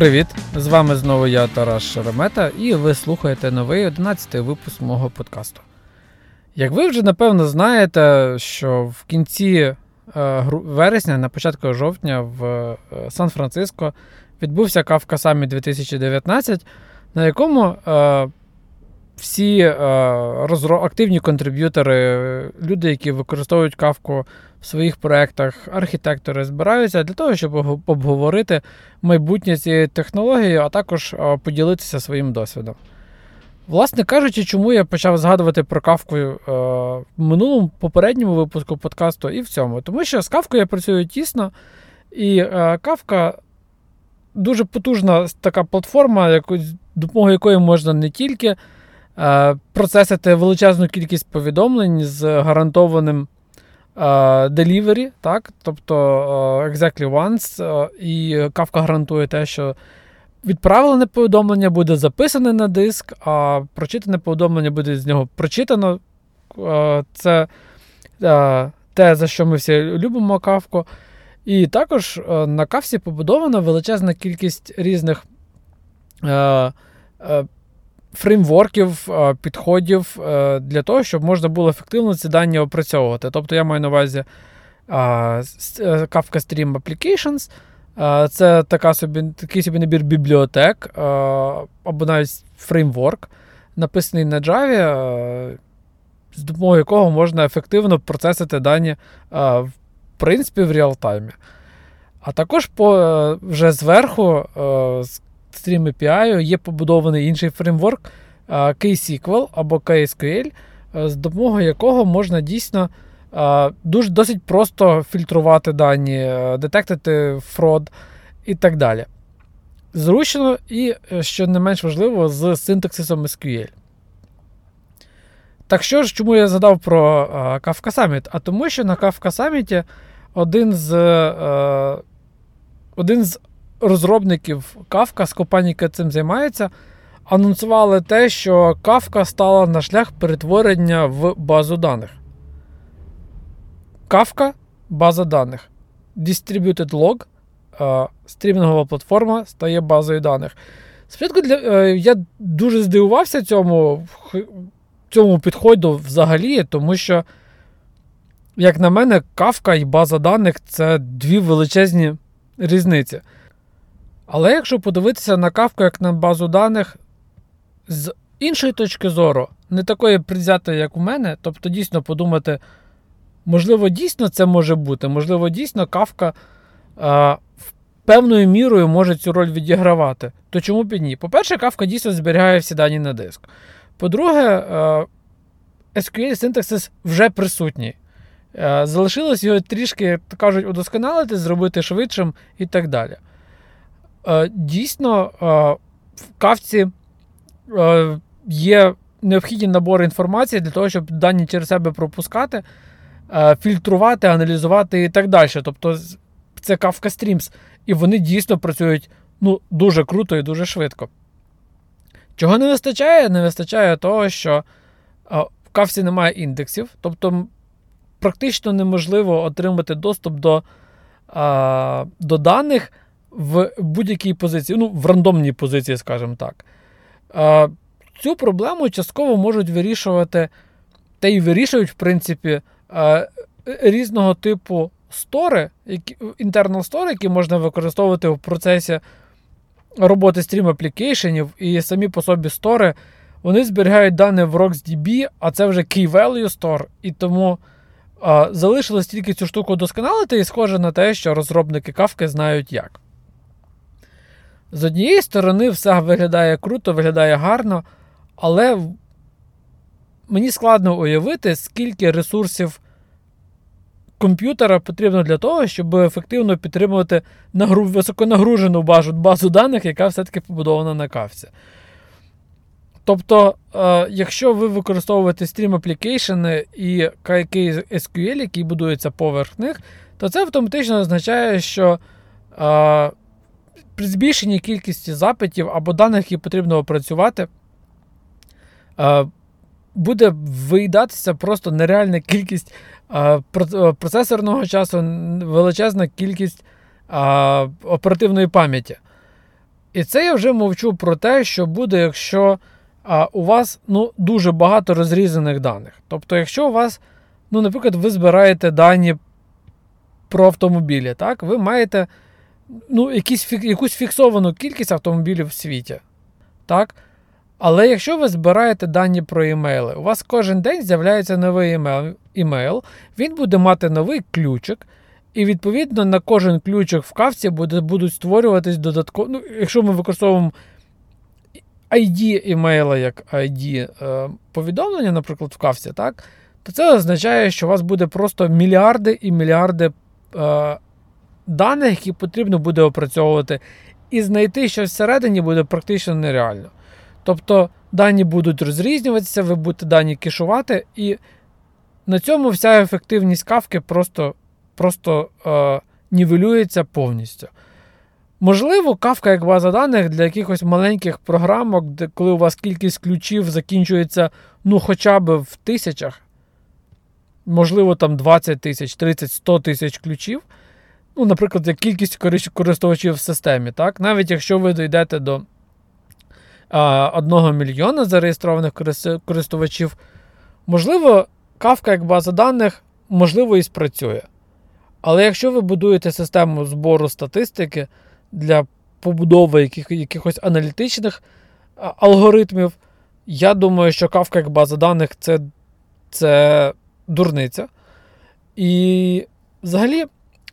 Привіт! З вами знову я, Тарас Шеремета, і ви слухаєте новий 11-й випуск мого подкасту. Як ви вже напевно знаєте, що в кінці е, вересня, на початку жовтня, в е, Сан-Франциско відбувся Kafka Summit 2019, на якому е, всі е, розро- активні контриб'ютори, люди, які використовують кавку в своїх проєктах, архітектори збираються для того, щоб обговорити майбутнє цієї технології, а також е, поділитися своїм досвідом. Власне кажучи, чому я почав згадувати про кавку е, в минулому попередньому випуску подкасту і в цьому. Тому що з кавкою я працюю тісно, і е, кавка дуже потужна така платформа, яку, допомогою якої можна не тільки процесити величезну кількість повідомлень з гарантованим е, delivery, так? тобто е, exactly once, е, і Kafka гарантує те, що відправлене повідомлення буде записане на диск, а прочитане повідомлення буде з нього прочитано. Е, це е, те, за що ми всі любимо кавку. І також е, на кавсі побудована величезна кількість різних е, е, фреймворків, е, підходів е, для того, щоб можна було ефективно ці дані опрацьовувати. Тобто я маю на увазі е, Kafka Stream Applications. Це така собі, такий собі набір бібліотек або навіть фреймворк, написаний на Java, з допомогою якого можна ефективно процесити дані в принципі в реалтаймі. А також по, вже зверху Stream API є побудований інший фреймворк KSQL або KSQL, з допомогою якого можна дійсно дуже досить просто фільтрувати дані, детектити фрод і так далі. Зручно і, е, що не менш важливо, з синтаксисом SQL. Так що ж, чому я задав про Kafka Summit? А тому, що на Kafka Summit один з е, один з розробників Kafka з компанії, яка цим займається, анонсували те, що Kafka стала на шлях перетворення в базу даних. Kafka база даних. Distributed Log, е, стрімінгова платформа стає базою даних. Спочатку для, е, я дуже здивувався цьому цьому підходу взагалі, тому що, як на мене, Kafka і база даних це дві величезні різниці. Але якщо подивитися на Kafka як на базу даних з іншої точки зору, не такої призятої, як у мене, тобто дійсно подумати. Можливо, дійсно це може бути. Можливо, дійсно кавка а, певною мірою може цю роль відігравати. То чому б і ні? По-перше, кавка дійсно зберігає всі дані на диск. По-друге, SQL синтаксис вже присутній. Залишилось його трішки, так кажуть, удосконалити, зробити швидшим і так далі. Дійсно, в кавці є необхідні набори інформації для того, щоб дані через себе пропускати. Е, фільтрувати, аналізувати і так далі. Тобто це Kafka Streams. І вони дійсно працюють ну, дуже круто і дуже швидко. Чого не вистачає? Не вистачає того, що е, в Kafka немає індексів, тобто практично неможливо отримати доступ до е, до даних в будь-якій позиції, ну, в рандомній позиції, скажімо так. Цю проблему частково можуть вирішувати, та й вирішують, в принципі, різного типу стори, internal стори, які можна використовувати в процесі роботи стрім аплікейшенів, і самі по собі стори, вони зберігають дані в RocksDB, а це вже Key Value Store, і тому залишилось тільки цю штуку досконалити, і схоже на те, що розробники кавки знають як. З однієї сторони, все виглядає круто, виглядає гарно, але мені складно уявити, скільки ресурсів комп'ютера потрібно для того, щоб ефективно підтримувати нагру... високонагружену базу, базу даних, яка все-таки побудована на кавці. Тобто, е, якщо ви використовуєте стрім аплікейшени і SQL, який будується поверх них, то це автоматично означає, що е, при збільшенні кількості запитів або даних, які потрібно опрацювати, е, буде виїдатися просто нереальна кількість процесорного часу, величезна кількість оперативної пам'яті. І це я вже мовчу про те, що буде, якщо у вас ну, дуже багато розрізаних даних. Тобто, якщо у вас, ну, наприклад, ви збираєте дані про автомобілі, так, ви маєте ну, якісь, якусь фіксовану кількість автомобілів в світі. так, але якщо ви збираєте дані про імейли, у вас кожен день з'являється новий імейл, він буде мати новий ключик, і відповідно на кожен ключик в кавці буде, будуть створюватись додатково. Ну, Якщо ми використовуємо ID імейла як ID е, повідомлення, наприклад, в кавці, так, то це означає, що у вас буде просто мільярди і мільярди е, даних, які потрібно буде опрацьовувати. І знайти щось всередині буде практично нереально. Тобто дані будуть розрізнюватися, ви будете дані кешувати, і на цьому вся ефективність кавки просто просто е, нівелюється повністю. Можливо, кавка як база даних для якихось маленьких програмок, де коли у вас кількість ключів закінчується ну, хоча б в тисячах, можливо, там 20 тисяч, 30, 100 тисяч ключів. Ну, Наприклад, як кількість користувачів в системі. так? Навіть якщо ви дійдете до а, 1 мільйона зареєстрованих користувачів, можливо, кавка як база даних, можливо, і спрацює. Але якщо ви будуєте систему збору статистики для побудови яких, якихось аналітичних алгоритмів, я думаю, що кавка як база даних це, це дурниця. І взагалі,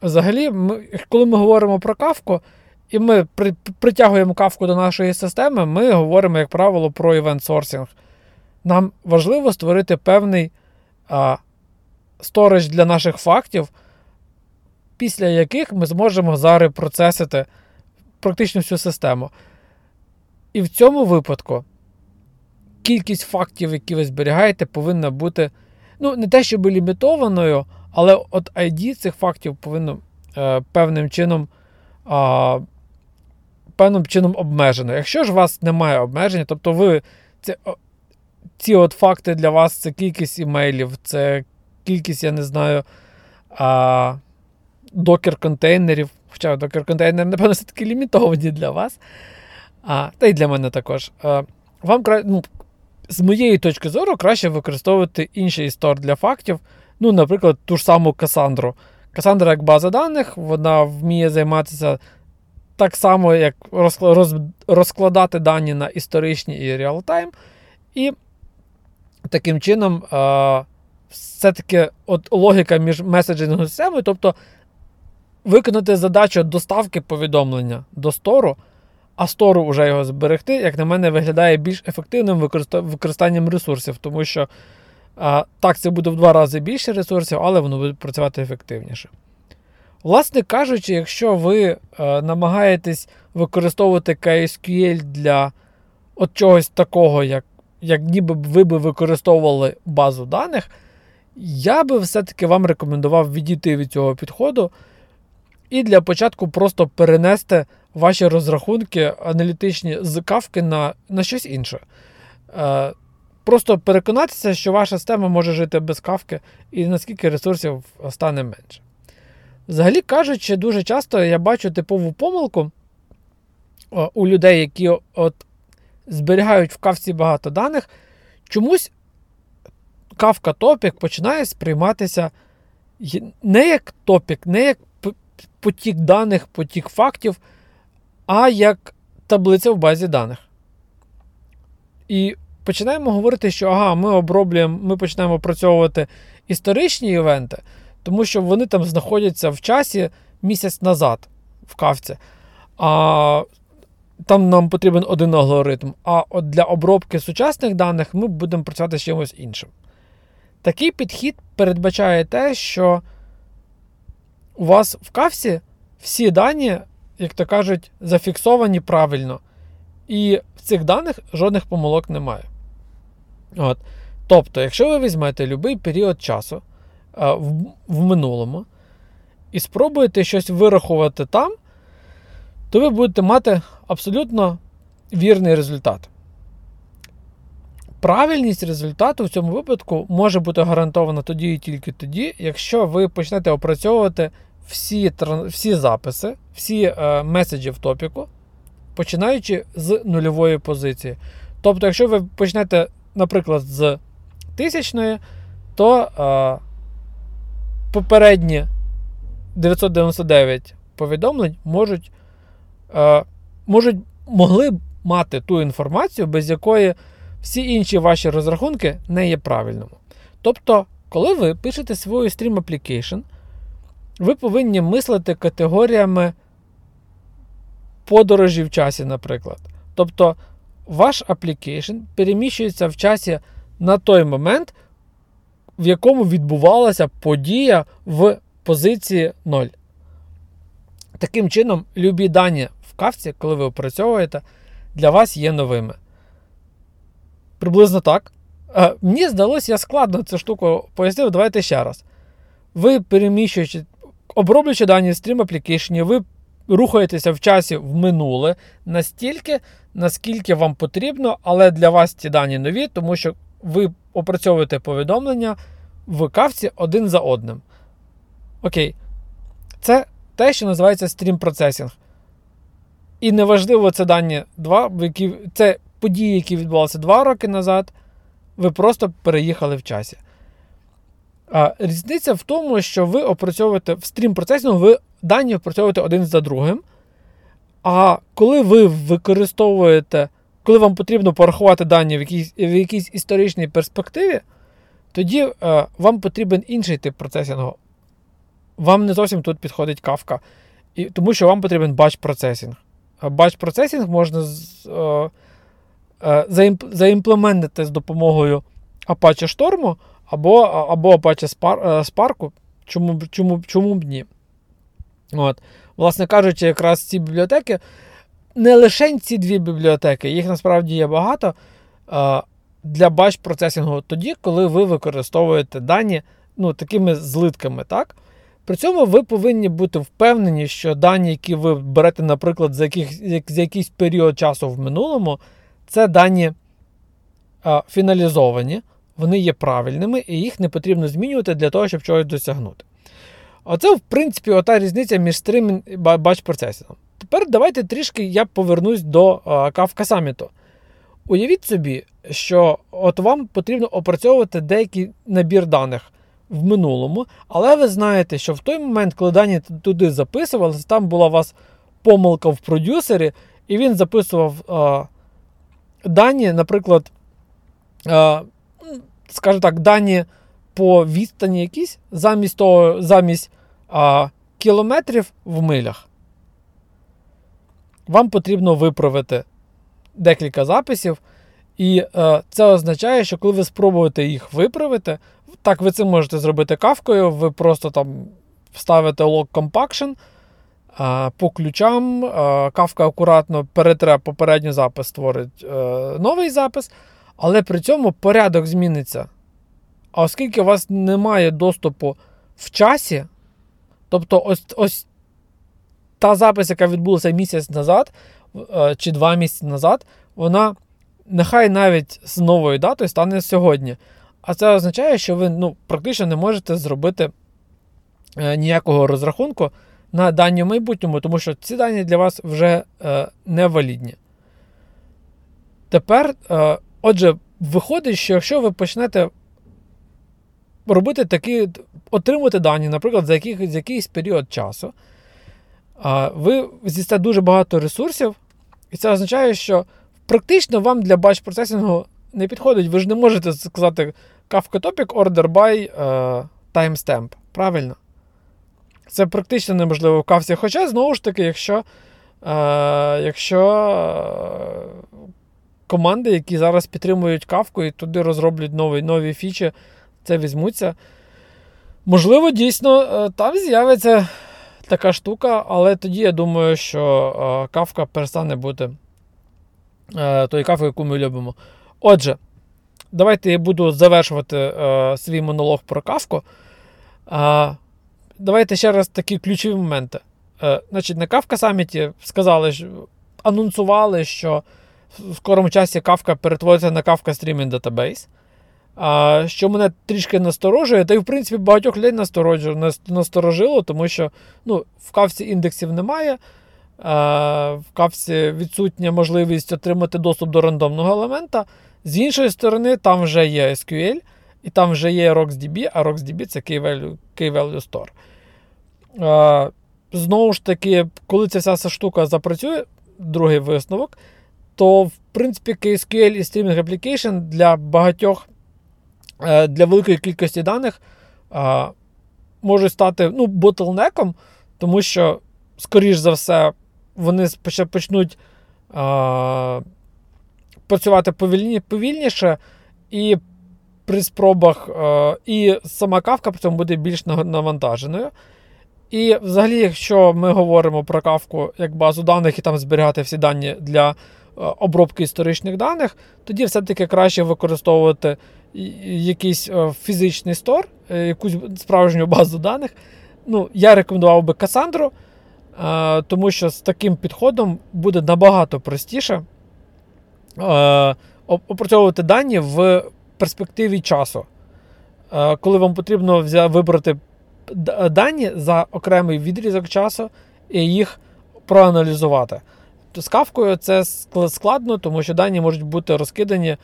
взагалі ми, коли ми говоримо про кавку, і ми при, притягуємо кавку до нашої системи, ми говоримо, як правило, про івент-сорсинг. Нам важливо створити певний а, сторож для наших фактів після яких ми зможемо зарепроцесити практично всю систему. І в цьому випадку кількість фактів, які ви зберігаєте, повинна бути ну, не те, щоб лімітованою, але от ID цих фактів повинно е, певним чином е, певним чином обмежено. Якщо ж у вас немає обмеження, тобто ви це, ці от факти для вас це кількість імейлів, це кількість, я не знаю, а, докер-контейнерів. Хоча докер-контейнери, напевно, все-таки лімітовані для вас. А, Та й для мене також. А, вам ну, З моєї точки зору, краще використовувати інший стор для фактів. Ну, Наприклад, ту ж саму Касандру. Касандра як база даних, вона вміє займатися так само, як розкладати дані на історичні і реалтайм. І таким чином, все-таки от логіка між меседжинговою системою, тобто виконати задачу доставки повідомлення до стору, а стору вже його зберегти, як на мене, виглядає більш ефективним використанням ресурсів, тому що так, це буде в два рази більше ресурсів, але воно буде працювати ефективніше. Власне кажучи, якщо ви е, намагаєтесь використовувати KSQL для от чогось такого, як як ніби ви би використовували базу даних, я би все-таки вам рекомендував відійти від цього підходу. І для початку просто перенести ваші розрахунки аналітичні з кавки на на щось інше. Просто переконатися, що ваша система може жити без кавки і наскільки ресурсів стане менше. Взагалі кажучи, дуже часто я бачу типову помилку е, у людей, які от зберігають в кавці багато даних. Чомусь кавка топік починає сприйматися не як топік, не як потік даних, потік фактів, а як таблиця в базі даних. І починаємо говорити, що ага, ми оброблюємо, ми починаємо опрацьовувати історичні івенти, тому що вони там знаходяться в часі місяць назад в кавці. А там нам потрібен один алгоритм. А от для обробки сучасних даних ми будемо працювати з чимось іншим. Такий підхід передбачає те, що у вас в кавсі всі дані, як то кажуть, зафіксовані правильно. І в цих даних жодних помилок немає. От. Тобто, якщо ви візьмете будь-який період часу а, в, в минулому і спробуєте щось вирахувати там, то ви будете мати абсолютно вірний результат. Правильність результату в цьому випадку може бути гарантована тоді і тільки тоді, якщо ви почнете опрацьовувати всі всі записи, всі е, меседжі в топіку починаючи з нульової позиції. Тобто, якщо ви почнете, наприклад, з тисячної, то е, попередні 999 повідомлень можуть, е, можуть могли б мати ту інформацію, без якої всі інші ваші розрахунки не є правильними. Тобто, коли ви пишете свою Stream Application, ви повинні мислити категоріями подорожі в часі, наприклад. Тобто, ваш application переміщується в часі на той момент, в якому відбувалася подія в позиції 0. Таким чином, любі дані в Кафці, коли ви опрацьовуєте, для вас є новими. Приблизно так. Мені здалося, я складно цю штуку пояснив. Давайте ще раз. Ви переміщуючи, оброблюючи дані в Stream Application, ви рухаєтеся в часі в минуле настільки, наскільки вам потрібно, але для вас ці дані нові, тому що ви опрацьовуєте повідомлення в кавці один за одним. Окей. Це те, що називається стрім процесінг. І неважливо, це дані 2, які, це події, які відбувалися 2 роки назад, ви просто переїхали в часі. А, Різниця в тому, що ви опрацьовуєте в стрім процесінгу, ви дані опрацьовуєте один за другим. А коли ви використовуєте, коли вам потрібно порахувати дані в якійсь, в якійсь історичній перспективі, тоді е, вам потрібен інший тип процесінгу. Вам не зовсім тут підходить кавка, і, тому що вам потрібен батч процесінг. Батч процесінг можна з, е, е, заімплементити з допомогою Apache Storm або або Apache Spark. Чому чому, чому б ні? От. Власне кажучи, якраз ці бібліотеки, не лише ці дві бібліотеки, їх насправді є багато е, для батч процесінгу тоді, коли ви використовуєте дані ну, такими злитками. так? При цьому ви повинні бути впевнені, що дані, які ви берете, наприклад, за яких, за якийсь період часу в минулому, це дані а, фіналізовані, вони є правильними, і їх не потрібно змінювати для того, щоб чогось досягнути. Оце, в принципі, ота різниця між стрим і батч процесінгом. Тепер давайте трішки я повернусь до Kafka саміту. Уявіть собі, що от вам потрібно опрацьовувати деякий набір даних в минулому, але ви знаєте, що в той момент, коли дані туди записувалися, там була у вас помилка в продюсері, і він записував а, дані, наприклад, а, скажімо так, дані по відстані якісь замість того, замість а, кілометрів в милях. Вам потрібно виправити декілька записів. І е, це означає, що коли ви спробуєте їх виправити, так ви це можете зробити кавкою, ви просто там вставите log compaction, е, по ключам, е, кавка акуратно перетре попередній запис, створить е, новий запис, але при цьому порядок зміниться. А оскільки у вас немає доступу в часі, тобто ось ось та запис, яка відбулася місяць назад е, чи два місяці назад, вона нехай навіть з новою датою стане сьогодні. А це означає, що ви ну, практично не можете зробити е, ніякого розрахунку на дані в майбутньому, тому що ці дані для вас вже е, невалідні. Тепер, е, отже, виходить, що якщо ви почнете робити такі, отримувати дані, наприклад, за, яких, за якийсь період часу, е, ви з'їсте дуже багато ресурсів, і це означає, що практично вам для батч процесінгу не підходить. Ви ж не можете сказати Kafka Topic Order by uh, timestamp. Правильно? Це практично неможливо в кавці. Хоча, знову ж таки, якщо uh, якщо команди, які зараз підтримують кавку і туди розроблять нові нові фічі, це візьмуться. Можливо, дійсно, там з'явиться така штука, але тоді я думаю, що кавка перестане бути Е, той кафе, яку ми любимо. Отже, давайте я буду завершувати е, свій монолог про кавку. Е, давайте ще раз такі ключові моменти. Е, значить, На Кавка саміті сказали, анонсували, що в скорому часі кавка перетвориться на Kafka Streaming Database. А, Що мене трішки насторожує, та й в принципі багатьох людей насторожило, тому що ну, в кавці індексів немає. в капсі відсутня можливість отримати доступ до рандомного елемента. З іншої сторони, там вже є SQL, і там вже є RocksDB, а RocksDB це Key -value Store. Знову ж таки, коли ця вся штука запрацює, другий висновок, то, в принципі, KSQL і Streaming Application для багатьох, е, для великої кількості даних можуть стати ну, ботлнеком, тому що, скоріш за все, вони почнуть працювати повільні, повільніше, і при спробах і сама кавка при цьому буде більш навантаженою. І взагалі, якщо ми говоримо про кавку як базу даних і там зберігати всі дані для обробки історичних даних, тоді все-таки краще використовувати якийсь фізичний стор, е, якусь справжню базу даних. Ну, Я рекомендував би Cassandra, тому що з таким підходом буде набагато простіше опрацьовувати дані в перспективі часу. Коли вам потрібно вибрати дані за окремий відрізок часу і їх проаналізувати. З кавкою це складно, тому що дані можуть бути розкидані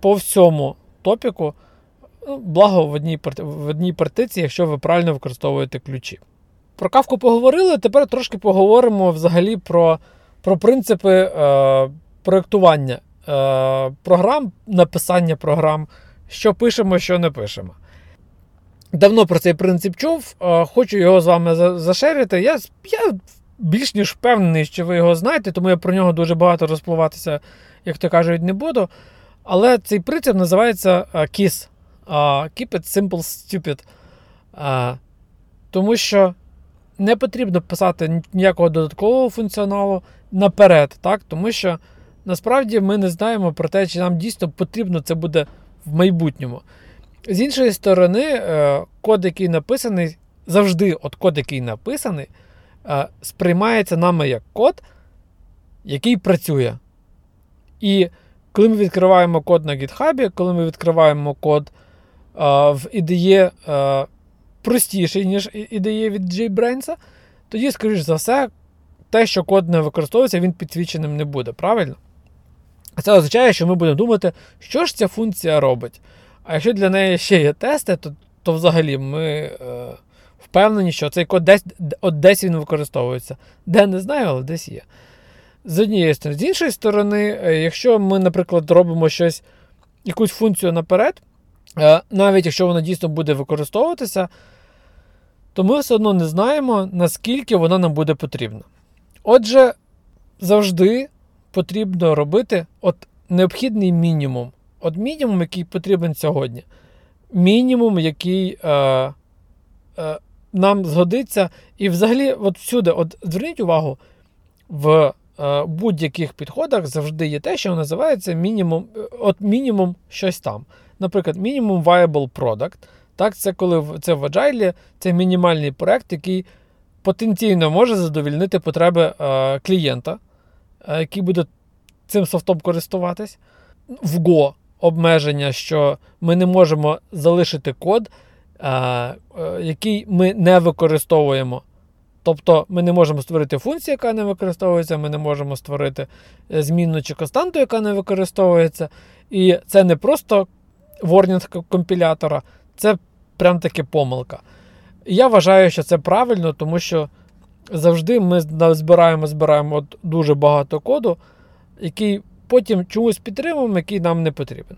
по всьому топіку, ну, благо в одній в одній партиції, якщо ви правильно використовуєте ключі. Про кавку поговорили. Тепер трошки поговоримо взагалі про про принципи е, проєктування е, програм, написання програм, що пишемо, що не пишемо. Давно про цей принцип чув, е, хочу його з вами зашерити. Я я більш ніж впевнений, що ви його знаєте, тому я про нього дуже багато розпливатися, як то кажуть, не буду. Але цей принцип називається KISS. Keep it simple, stupid. Тому що не потрібно писати ніякого додаткового функціоналу наперед, так? тому що насправді ми не знаємо про те, чи нам дійсно потрібно це буде в майбутньому. З іншої сторони, е, код, який написаний, завжди от код, який написаний, е, сприймається нами як код, який працює. І коли ми відкриваємо код на GitHub, коли ми відкриваємо код а, в IDE а, простіший, ніж IDE від JBrains, тоді, скоріш за все, те, що код не використовується, він підсвіченим не буде, правильно? Це означає, що ми будемо думати, що ж ця функція робить. А якщо для неї ще є тести, то то взагалі ми е, впевнені, що цей код десь от десь він використовується. Де не знаю, але десь є. З однієї сторони. З іншої сторони, е, якщо ми, наприклад, робимо щось, якусь функцію наперед, е, навіть якщо вона дійсно буде використовуватися, то ми все одно не знаємо, наскільки вона нам буде потрібна. Отже, завжди потрібно робити от необхідний мінімум. От мінімум, який потрібен сьогодні. Мінімум, який е, е, нам згодиться. І взагалі, от всюди, от зверніть увагу, в Е, будь-яких підходах завжди є те, що називається мінімум е, от мінімум щось там. Наприклад, мінімум viable product. Так, Це коли це в Agile, це мінімальний проект, який потенційно може задовільнити потреби е, клієнта, е, який буде цим софтом користуватись. В Go обмеження, що ми не можемо залишити код, який ми не використовуємо. Тобто ми не можемо створити функцію, яка не використовується, ми не можемо створити е, змінну чи константу, яка не використовується. І це не просто ворнінг компілятора, це прям таки помилка. Я вважаю, що це правильно, тому що завжди ми збираємо збираємо от дуже багато коду, який потім чомусь підтримуємо, який нам не потрібен.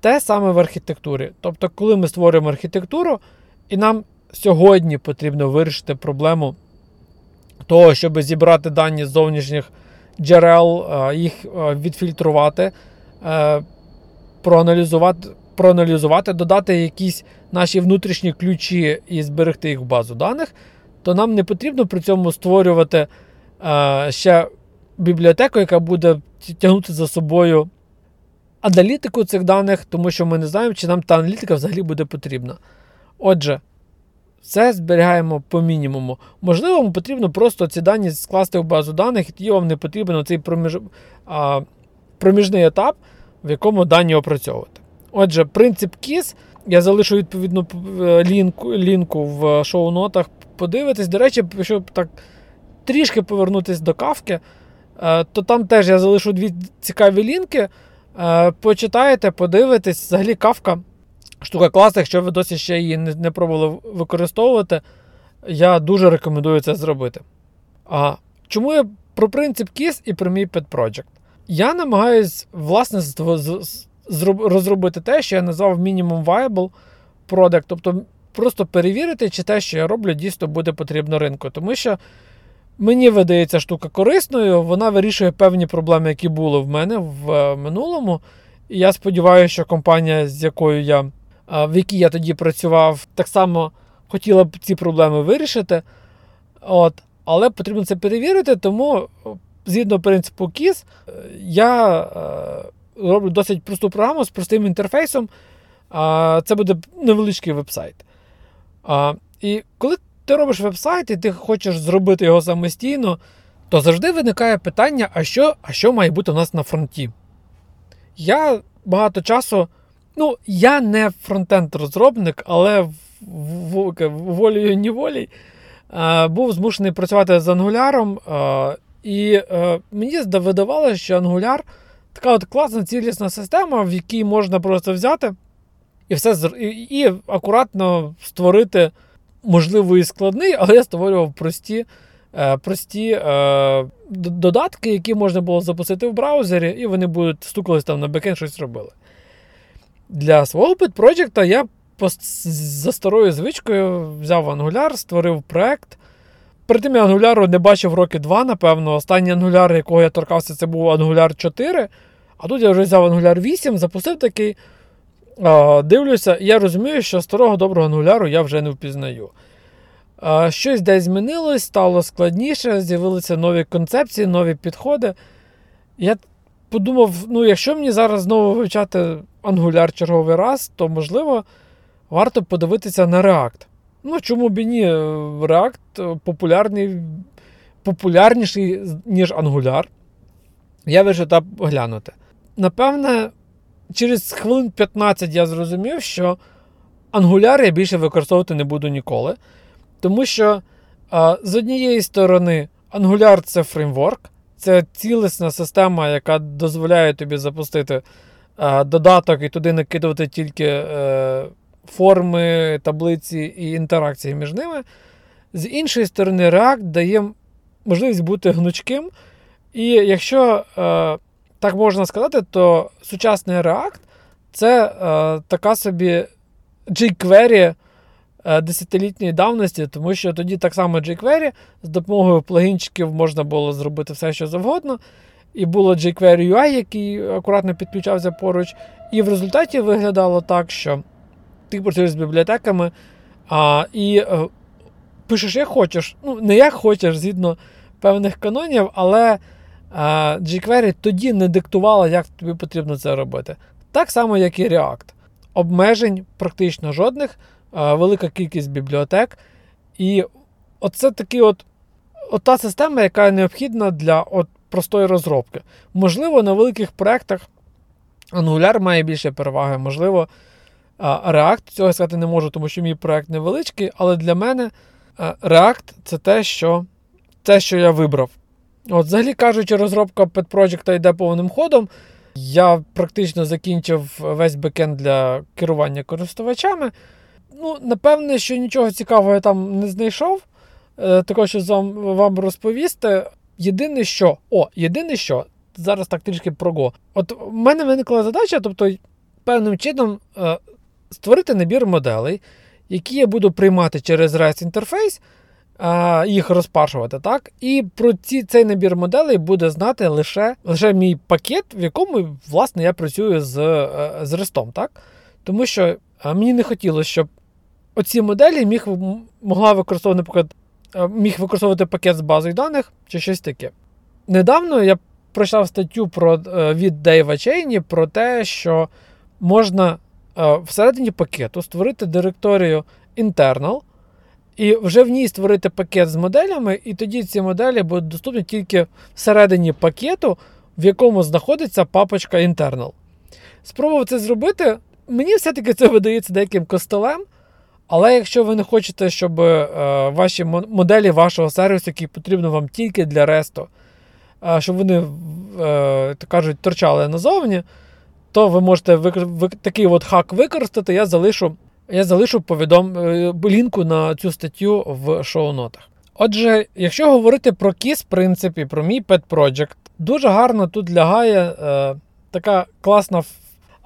Те саме в архітектурі. Тобто, коли ми створюємо архітектуру, і нам сьогодні потрібно вирішити проблему того, щоб зібрати дані з зовнішніх джерел, е, їх е, відфільтрувати, е, проаналізувати, проаналізувати, додати якісь наші внутрішні ключі і зберегти їх в базу даних, то нам не потрібно при цьому створювати ще бібліотеку, яка буде тягнути за собою аналітику цих даних, тому що ми не знаємо, чи нам та аналітика взагалі буде потрібна. Отже, все зберігаємо по мінімуму. Можливо, вам потрібно просто ці дані скласти в базу даних, і тоді вам не потрібен цей проміж... а, проміжний етап, в якому дані опрацьовувати. Отже, принцип KISS, я залишу відповідну лінку лінку в шоу-нотах. Подивитись, до речі, щоб так трішки повернутися до кавки, е, то там теж я залишу дві цікаві лінки. Е, почитаєте, подивитесь, взагалі кавка. Штука класна, якщо ви досі ще її не, пробували використовувати, я дуже рекомендую це зробити. А Чому я про принцип KISS і про мій Pet Project? Я намагаюсь власне розробити те, що я назвав Minimum Viable Product, тобто просто перевірити, чи те, що я роблю, дійсно буде потрібно ринку. Тому що мені видається штука корисною, вона вирішує певні проблеми, які були в мене в е, минулому. І я сподіваюся, що компанія, з якою я, в якій я тоді працював, так само хотіла б ці проблеми вирішити. От. Але потрібно це перевірити, тому згідно принципу е, я е, роблю досить просту програму з простим інтерфейсом. Це буде невеличкий веб-сайт. І коли ти робиш веб-сайт і ти хочеш зробити його самостійно, то завжди виникає питання, а що а що має бути у нас на фронті. Я багато часу, ну, я не фронтенд-розробник, але волею неволі був змушений працювати з ангуляром. І е, мені видавалося, що Angular така от класна цілісна система, в якій можна просто взяти і все і, і акуратно створити, можливо, і складний, але я створював прості е, прості е, додатки, які можна було запустити в браузері, і вони будуть стукались там на бекен, щось робили. Для свого підпроджекта я за старою звичкою взяв Angular, створив проект. Перед тим я Angular не бачив роки два, напевно. Останній Angular, якого я торкався, це був Angular 4. А тут я вже взяв Angular 8, запустив такий. Дивлюся, я розумію, що старого доброго Angular я вже не впізнаю. Щось десь змінилось, стало складніше, з'явилися нові концепції, нові підходи. Я подумав: ну, якщо мені зараз знову вивчати Angular черговий раз, то можливо варто подивитися на React. Ну, чому б і ні, React популярний, популярніший, ніж Angular. Я вирішив так глянути. Напевне, через хвилин 15 я зрозумів, що Angular я більше використовувати не буду ніколи. Тому що з однієї сторони, Angular це фреймворк, це цілісна система, яка дозволяє тобі запустити додаток і туди накидувати тільки. Е, форми, таблиці і інтеракції між ними. З іншої сторони, React дає можливість бути гнучким. І якщо е, так можна сказати, то сучасний React це е, така собі jQuery е, десятилітньої давності, тому що тоді так само jQuery з допомогою плагінчиків можна було зробити все, що завгодно. І було jQuery UI, який акуратно підключався поруч. І в результаті виглядало так, що ти працюєш з бібліотеками а, і е, пишеш, як хочеш. Ну, не як хочеш, згідно певних канонів, але jQuery тоді не диктувала, як тобі потрібно це робити. Так само, як і React. Обмежень практично жодних, велика кількість бібліотек. І оце такий от, от та система, яка необхідна для от простої розробки. Можливо, на великих проєктах Angular має більше переваги, можливо. React цього сказати не можу, тому що мій проект невеличкий, але для мене React це те, що те, що я вибрав. От, Взагалі кажучи, розробка Pet Project йде повним ходом. Я практично закінчив весь бекенд для керування користувачами. Ну, Напевне, що нічого цікавого я там не знайшов. Е, також що вам, вам розповісти. Єдине, що, о, єдине що, зараз так трішки про Go. От в мене виникла задача, тобто, певним чином е, створити набір моделей, які я буду приймати через REST інтерфейс, їх розпашувати. так? І про ці, цей набір моделей буде знати лише лише мій пакет, в якому власне, я працюю з е, з REST. так? Тому що мені не хотілося, щоб оці моделі міг могла використовувати, наприклад, міг використовувати пакет з базою даних чи щось таке. Недавно я прочитав статтю про, е, від Дейва Чейні про те, що можна Е, всередині пакету створити директорію internal, і вже в ній створити пакет з моделями, і тоді ці моделі будуть доступні тільки всередині пакету, в якому знаходиться папочка internal. Спробував це зробити. Мені все-таки це видається деяким костелем, Але якщо ви не хочете, щоб е, ваші моделі вашого сервісу, які потрібно вам тільки для ресту, е, щоб вони, е, так кажуть, торчали назовні, то ви можете викр... такий от хак використати. Я залишу я залишу повідом... Е, лінку на цю статтю в шоу-нотах. Отже, якщо говорити про KISS, в принципі, про мій Pet Project, дуже гарно тут лягає е, така класна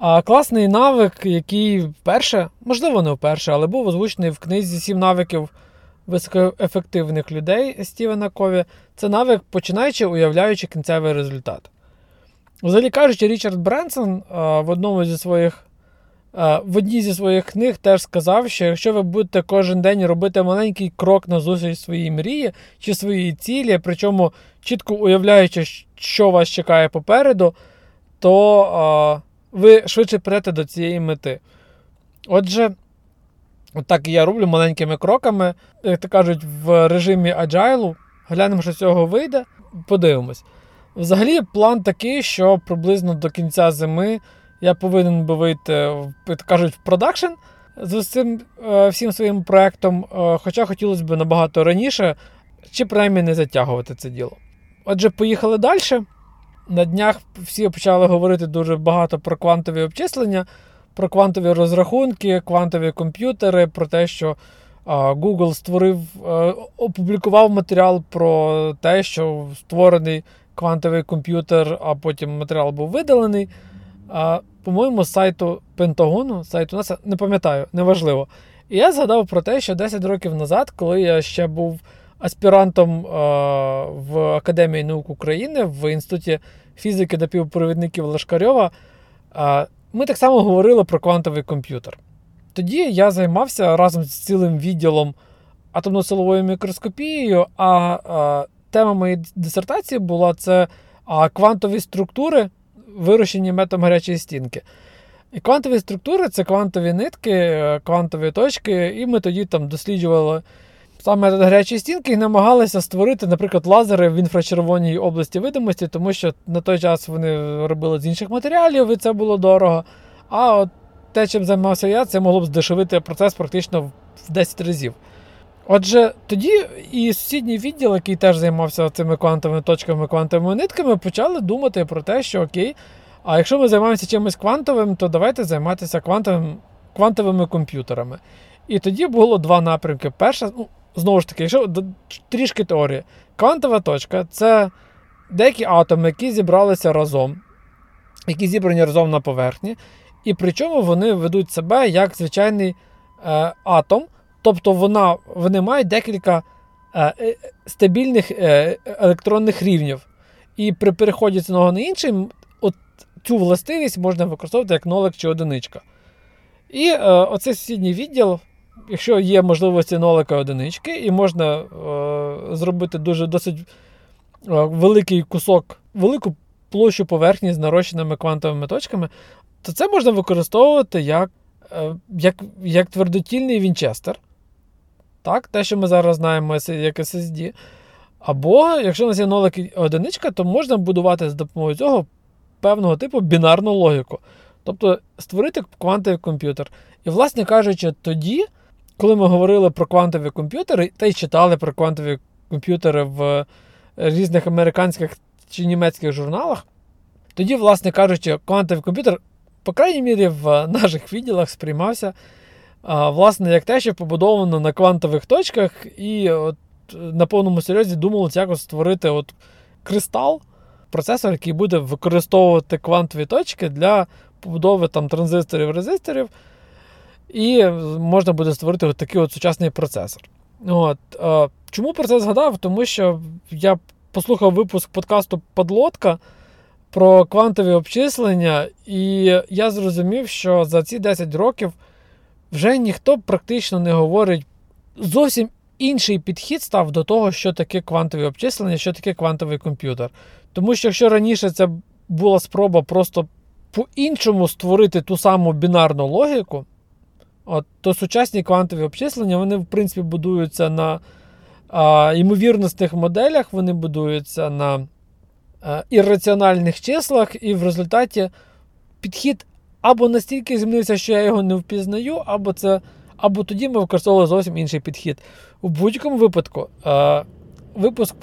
а класний навик, який вперше, можливо, не вперше, але був озвучений в книзі Сім навиків високоефективних людей Стівена Кові, це навик, починаючи уявляючи кінцевий результат. Взагалі кажучи, Річард Бренсон в одному зі своїх в одній зі своїх книг теж сказав, що якщо ви будете кожен день робити маленький крок на зустріч своїй мрії чи своїй цілі, причому чітко уявляючи, що вас чекає попереду, то ви швидше прете до цієї мети. Отже, так і я роблю маленькими кроками, як то кажуть, в режимі аджайлу. Глянемо, що з цього вийде, подивимось. Взагалі, план такий, що приблизно до кінця зими я повинен би вийти, кажуть, в продакшн з цим, е, всім своїм проектом, е, хоча хотілося б набагато раніше, чи принаймні не затягувати це діло. Отже, поїхали далі. На днях всі почали говорити дуже багато про квантові обчислення, про квантові розрахунки, квантові комп'ютери, про те, що Google створив, опублікував матеріал про те, що створений квантовий комп'ютер, а потім матеріал був видалений. По-моєму, з сайту Пентагону, сайту НАСА, не пам'ятаю, неважливо. І я згадав про те, що 10 років назад, коли я ще був аспірантом в Академії наук України в інституті фізики та півпровідників Лашкарьова, ми так само говорили про квантовий комп'ютер. Тоді я займався разом з цілим відділом атомно-силовою мікроскопією, а тема моєї дисертації була це квантові структури, вирощені методом гарячої стінки. І квантові структури це квантові нитки, е, квантові точки, і ми тоді там досліджували саме гарячі стінки і намагалися створити, наприклад, лазери в інфрачервоній області видимості, тому що на той час вони робили з інших матеріалів, і це було дорого. А от те, чим займався я, це могло б здешевити процес практично в 10 разів. Отже, тоді і сусідній відділ, який теж займався цими квантовими точками, квантовими нитками, почали думати про те, що окей, а якщо ми займаємося чимось квантовим, то давайте займатися квантовим, квантовими комп'ютерами. І тоді було два напрямки. Перша, ну, знову ж таки, якщо трішки теорії, квантова точка це деякі атоми, які зібралися разом, які зібрані разом на поверхні, і причому вони ведуть себе як звичайний е, атом, тобто вона, вони мають декілька е, е стабільних е, електронних рівнів. І при переході з одного на інший, от цю властивість можна використовувати як нолик чи одиничка. І е, оцей сусідній відділ якщо є можливості нолика одинички, і можна е, зробити дуже досить е, великий кусок, велику площу поверхні з нарощеними квантовими точками, то це можна використовувати як е, як, як твердотільний вінчестер. Так, Те, що ми зараз знаємо, як SSD. Або, якщо у нас є нолик одиничка, то можна будувати з допомогою цього певного типу бінарну логіку. Тобто створити квантовий комп'ютер. І, власне кажучи, тоді коли ми говорили про квантові комп'ютери, та й читали про квантові комп'ютери в різних американських чи німецьких журналах, тоді, власне кажучи, квантовий комп'ютер, по крайній мірі, в наших відділах сприймався власне, як те, що побудовано на квантових точках, і от на повному серйозі думалося якось створити от кристал, процесор, який буде використовувати квантові точки для побудови там транзисторів резисторів. І можна буде створити от такий от сучасний процесор. От. Чому про це згадав? Тому що я послухав випуск подкасту Подлодка про квантові обчислення, і я зрозумів, що за ці 10 років вже ніхто практично не говорить зовсім інший підхід став до того, що таке квантові обчислення, що таке квантовий комп'ютер. Тому що якщо раніше це була спроба просто по-іншому створити ту саму бінарну логіку. От, То сучасні квантові обчислення, вони, в принципі, будуються на а, ймовірностних моделях, вони будуються на а, ірраціональних числах, і в результаті підхід або настільки змінився, що я його не впізнаю, або це або тоді ми використовували зовсім інший підхід. У будь-якому випадку, е, випуск,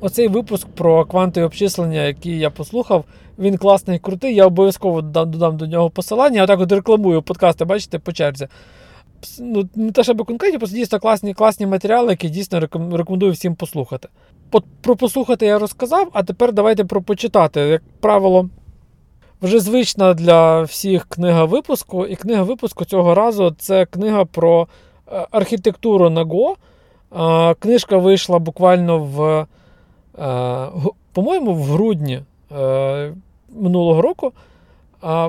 оцей випуск про квантові обчислення, який я послухав, він класний і крутий. Я обов'язково додам, додам до нього посилання. Я отак от рекламую подкасти, бачите, по черзі. Ну, Не те, щоб конкретні, просто дійсно класні класні матеріали, які дійсно рекомендую всім послухати. Про послухати я розказав, а тепер давайте про почитати. Як правило, вже звична для всіх книга випуску. І книга випуску цього разу це книга про е, архітектуру на Go. Книжка вийшла буквально в, е, по-моєму, в грудні е, минулого року.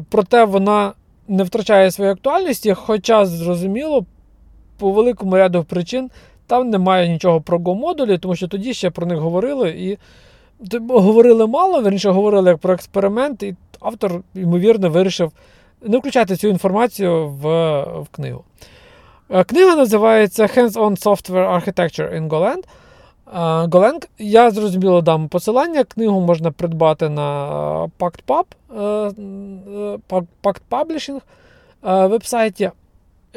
Проте вона не втрачає своєї актуальності, хоча, зрозуміло, по великому ряду причин там немає нічого про Go-модулі, тому що тоді ще про них говорили і говорили мало, верніше говорили як про експеримент, і автор, ймовірно, вирішив не включати цю інформацію в, в книгу. Е, книга називається Hands-on Software Architecture in Golang. Е, Golang. Я зрозуміло дам посилання. Книгу можна придбати на PactPub, е, Pact Publishing вебсайті.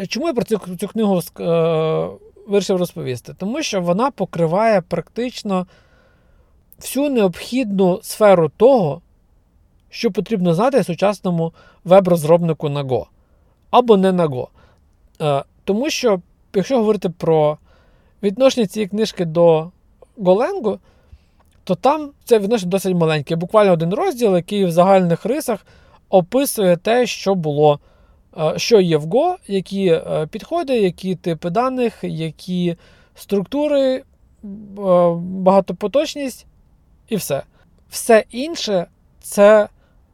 Чому я про цю, цю книгу вирішив розповісти? Тому що вона покриває практично всю необхідну сферу того, що потрібно знати сучасному веб-розробнику на Go. Або не на Go. Е, тому що, якщо говорити про відношення цієї книжки до Голенгу, то там це відношення досить маленьке. Буквально один розділ, який в загальних рисах описує те, що було, е, що є в Go, які е, підходи, які типи даних, які структури, багатопоточність і все. Все інше це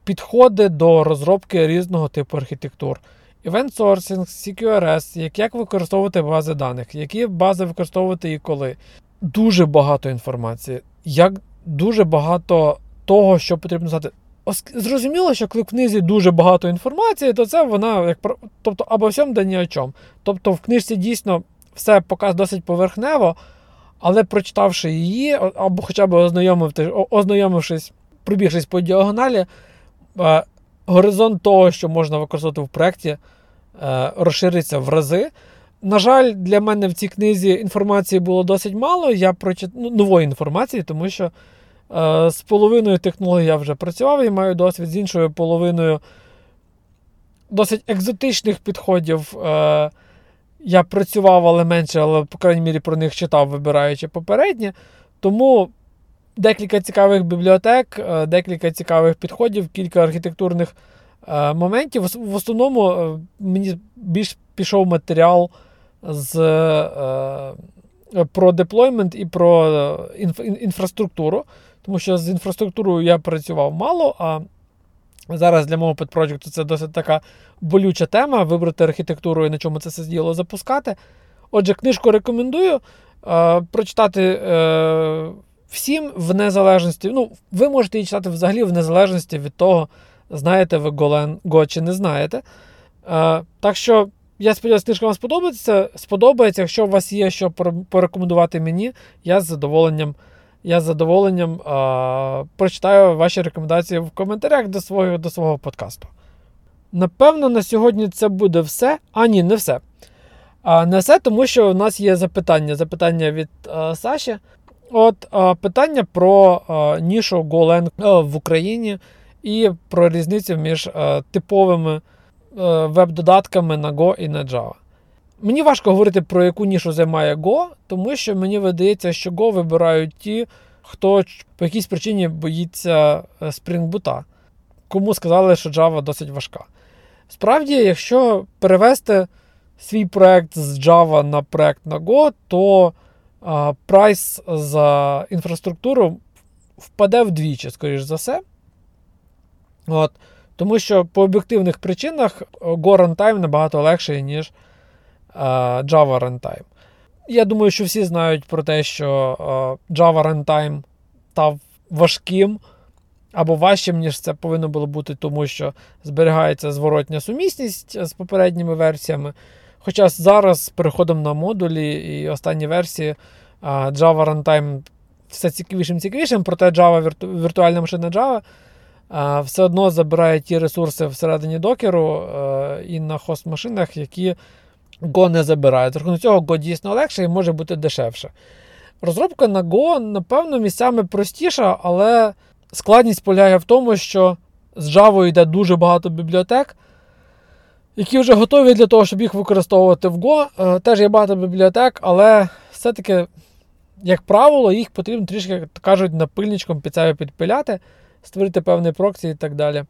підходи до розробки різного типу архітектур. Event sourcing, CQRS, як як використовувати бази даних, які бази використовувати і коли. Дуже багато інформації, як дуже багато того, що потрібно знати. Зрозуміло, що коли в книзі дуже багато інформації, то це вона як тобто або всьому да ні о чому. Тобто в книжці дійсно все показ досить поверхнево, але прочитавши її, або хоча б ознайомившись, пробігшись по діагоналі, горизонт того, що можна використовувати в проєкті, е, розшириться в рази. На жаль, для мене в цій книзі інформації було досить мало. Я прочит... ну, нової інформації, тому що е, з половиною технологій я вже працював і маю досвід з іншою половиною досить екзотичних підходів. Е, я працював, але менше, але, по крайній мірі, про них читав, вибираючи попереднє. Тому декілька цікавих бібліотек, е, декілька цікавих підходів, кілька архітектурних е, моментів. В основному е, мені більш пішов матеріал з, про deployment і про інфраструктуру. Тому що з інфраструктурою я працював мало. а Зараз для мого pet project у це досить така болюча тема вибрати архітектуру і на чому це все діло запускати. Отже, книжку рекомендую е, прочитати всім в незалежності. Ну, ви можете її читати взагалі в незалежності від того, знаєте ви Голен Го чи не знаєте. Е, так що, я сподіваюся, книжка вам сподобається. Сподобається, якщо у вас є що порекомендувати мені, я з задоволенням. Я з задоволенням а, прочитаю ваші рекомендації в коментарях до свого до свого подкасту. Напевно, на сьогодні це буде все. А ні, не все. А, Не все, тому що у нас є запитання. Запитання від а, Саші. От питання про нішу Golang в Україні і про різницю між типовими веб-додатками на Go і на Java. Мені важко говорити, про яку нішу займає Go, тому що мені видається, що Go вибирають ті, хто по якійсь причині боїться е, Spring Boot. Кому сказали, що Java досить важка. Справді, якщо перевести свій проект з Java на проект на Go, то прайс за інфраструктуру впаде вдвічі, скоріш за все. От. Тому що по об'єктивних причинах Go Runtime набагато легший, ніж Java Runtime. Я думаю, що всі знають про те, що Java Runtime став важким або важчим, ніж це повинно було бути, тому що зберігається зворотня сумісність з попередніми версіями. Хоча зараз з переходом на модулі і останні версії Java Runtime все цікавішим цікавішим, проте Java віртуальна машина Java все одно забирає ті ресурси всередині докеру і на хост-машинах, які Go не забирають. З рахунок цього Go дійсно легше і може бути дешевше. Розробка на Go, напевно, місцями простіша, але складність полягає в тому, що з Java йде дуже багато бібліотек, які вже готові для того, щоб їх використовувати в Go. Е, теж є багато бібліотек, але все-таки, як правило, їх потрібно трішки, як кажуть, напильничком під себе підпиляти, створити певний проксі і так далі.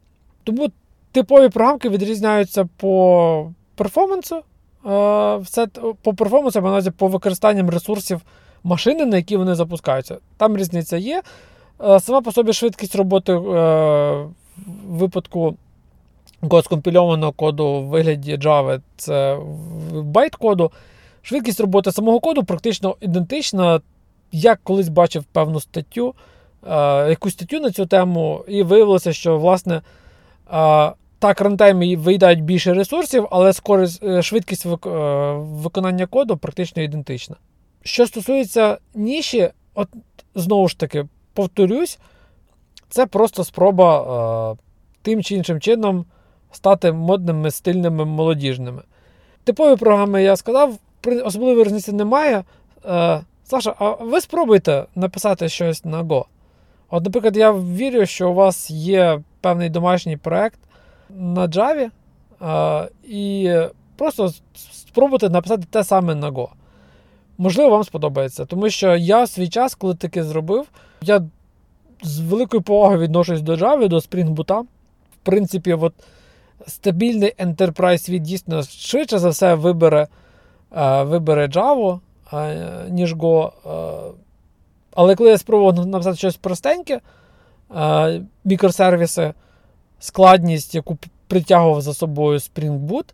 Тому типові програмки відрізняються по перформансу. Е, все По перформансу, маю по використанням ресурсів машини, на які вони запускаються. Там різниця є. Е, сама по собі швидкість роботи в випадку скомпільованого коду в вигляді Java це байт коду. Швидкість роботи самого коду практично ідентична. Я колись бачив певну статтю, е, якусь статтю на цю тему, і виявилося, що власне так, runtime и виїдають більше ресурсів, але скорість, швидкість виконання коду практично ідентична. Що стосується ніші, от знову ж таки, повторюсь, це просто спроба е, тим чи іншим чином стати модними, стильними, молодіжними. Типові програми я сказав, особливої різниці немає. Е, Саша, а ви спробуйте написати щось на Go. От, наприклад, я вірю, що у вас є певний домашній проект на Java, е, і просто спробуйте написати те саме на Go. Можливо, вам сподобається. Тому що я в свій час, коли таке зробив, я з великою повагою відношусь до Java, до Spring Boot. В принципі, от стабільний Enterprise світ дійсно швидше за все вибере е, вибере Java, е, ніж Go. Е, але коли я спробував написати щось простеньке, мікросервіси, складність, яку притягував за собою Spring Boot,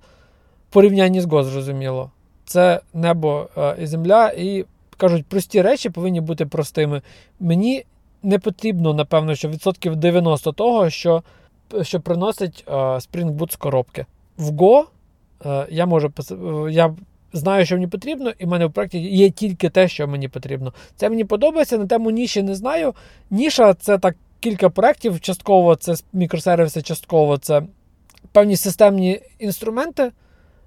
порівнянні з Go, зрозуміло це небо і земля, і кажуть, прості речі повинні бути простими. Мені не потрібно, напевно, що відсотків 90 того, що що приносить е, Spring Boot з коробки. В Go е, я можу я знаю, що мені потрібно, і в мене в проєкті є тільки те, що мені потрібно. Це мені подобається, на тему ніші не знаю. Ніша це так кілька проєктів, частково це мікросервіси, частково це певні системні інструменти,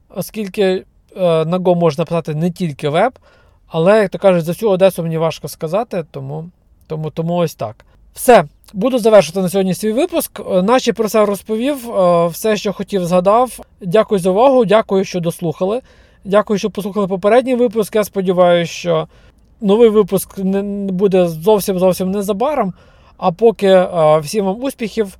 оскільки. Е, на Go можна писати не тільки веб, але, як то кажуть, за всю Одесу мені важко сказати, тому, тому, тому ось так. Все. Буду завершити на сьогодні свій випуск. Е, Наче про це розповів, е, все, що хотів, згадав. Дякую за увагу, дякую, що дослухали. Дякую, що послухали попередній випуск. Я сподіваюся, що новий випуск не буде зовсім зовсім незабаром. А поки всім вам успіхів.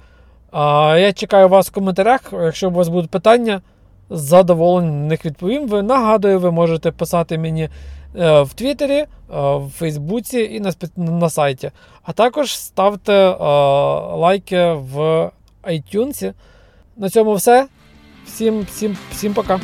Я чекаю вас в коментарях. Якщо у вас будуть питання з задоволенням на них відповім. Ви нагадую, ви можете писати мені е, в Твіттері, е, в Фейсбуці і на на сайті. А також ставте е, лайки в iTunes. На цьому все. Всім, всім, всім пока.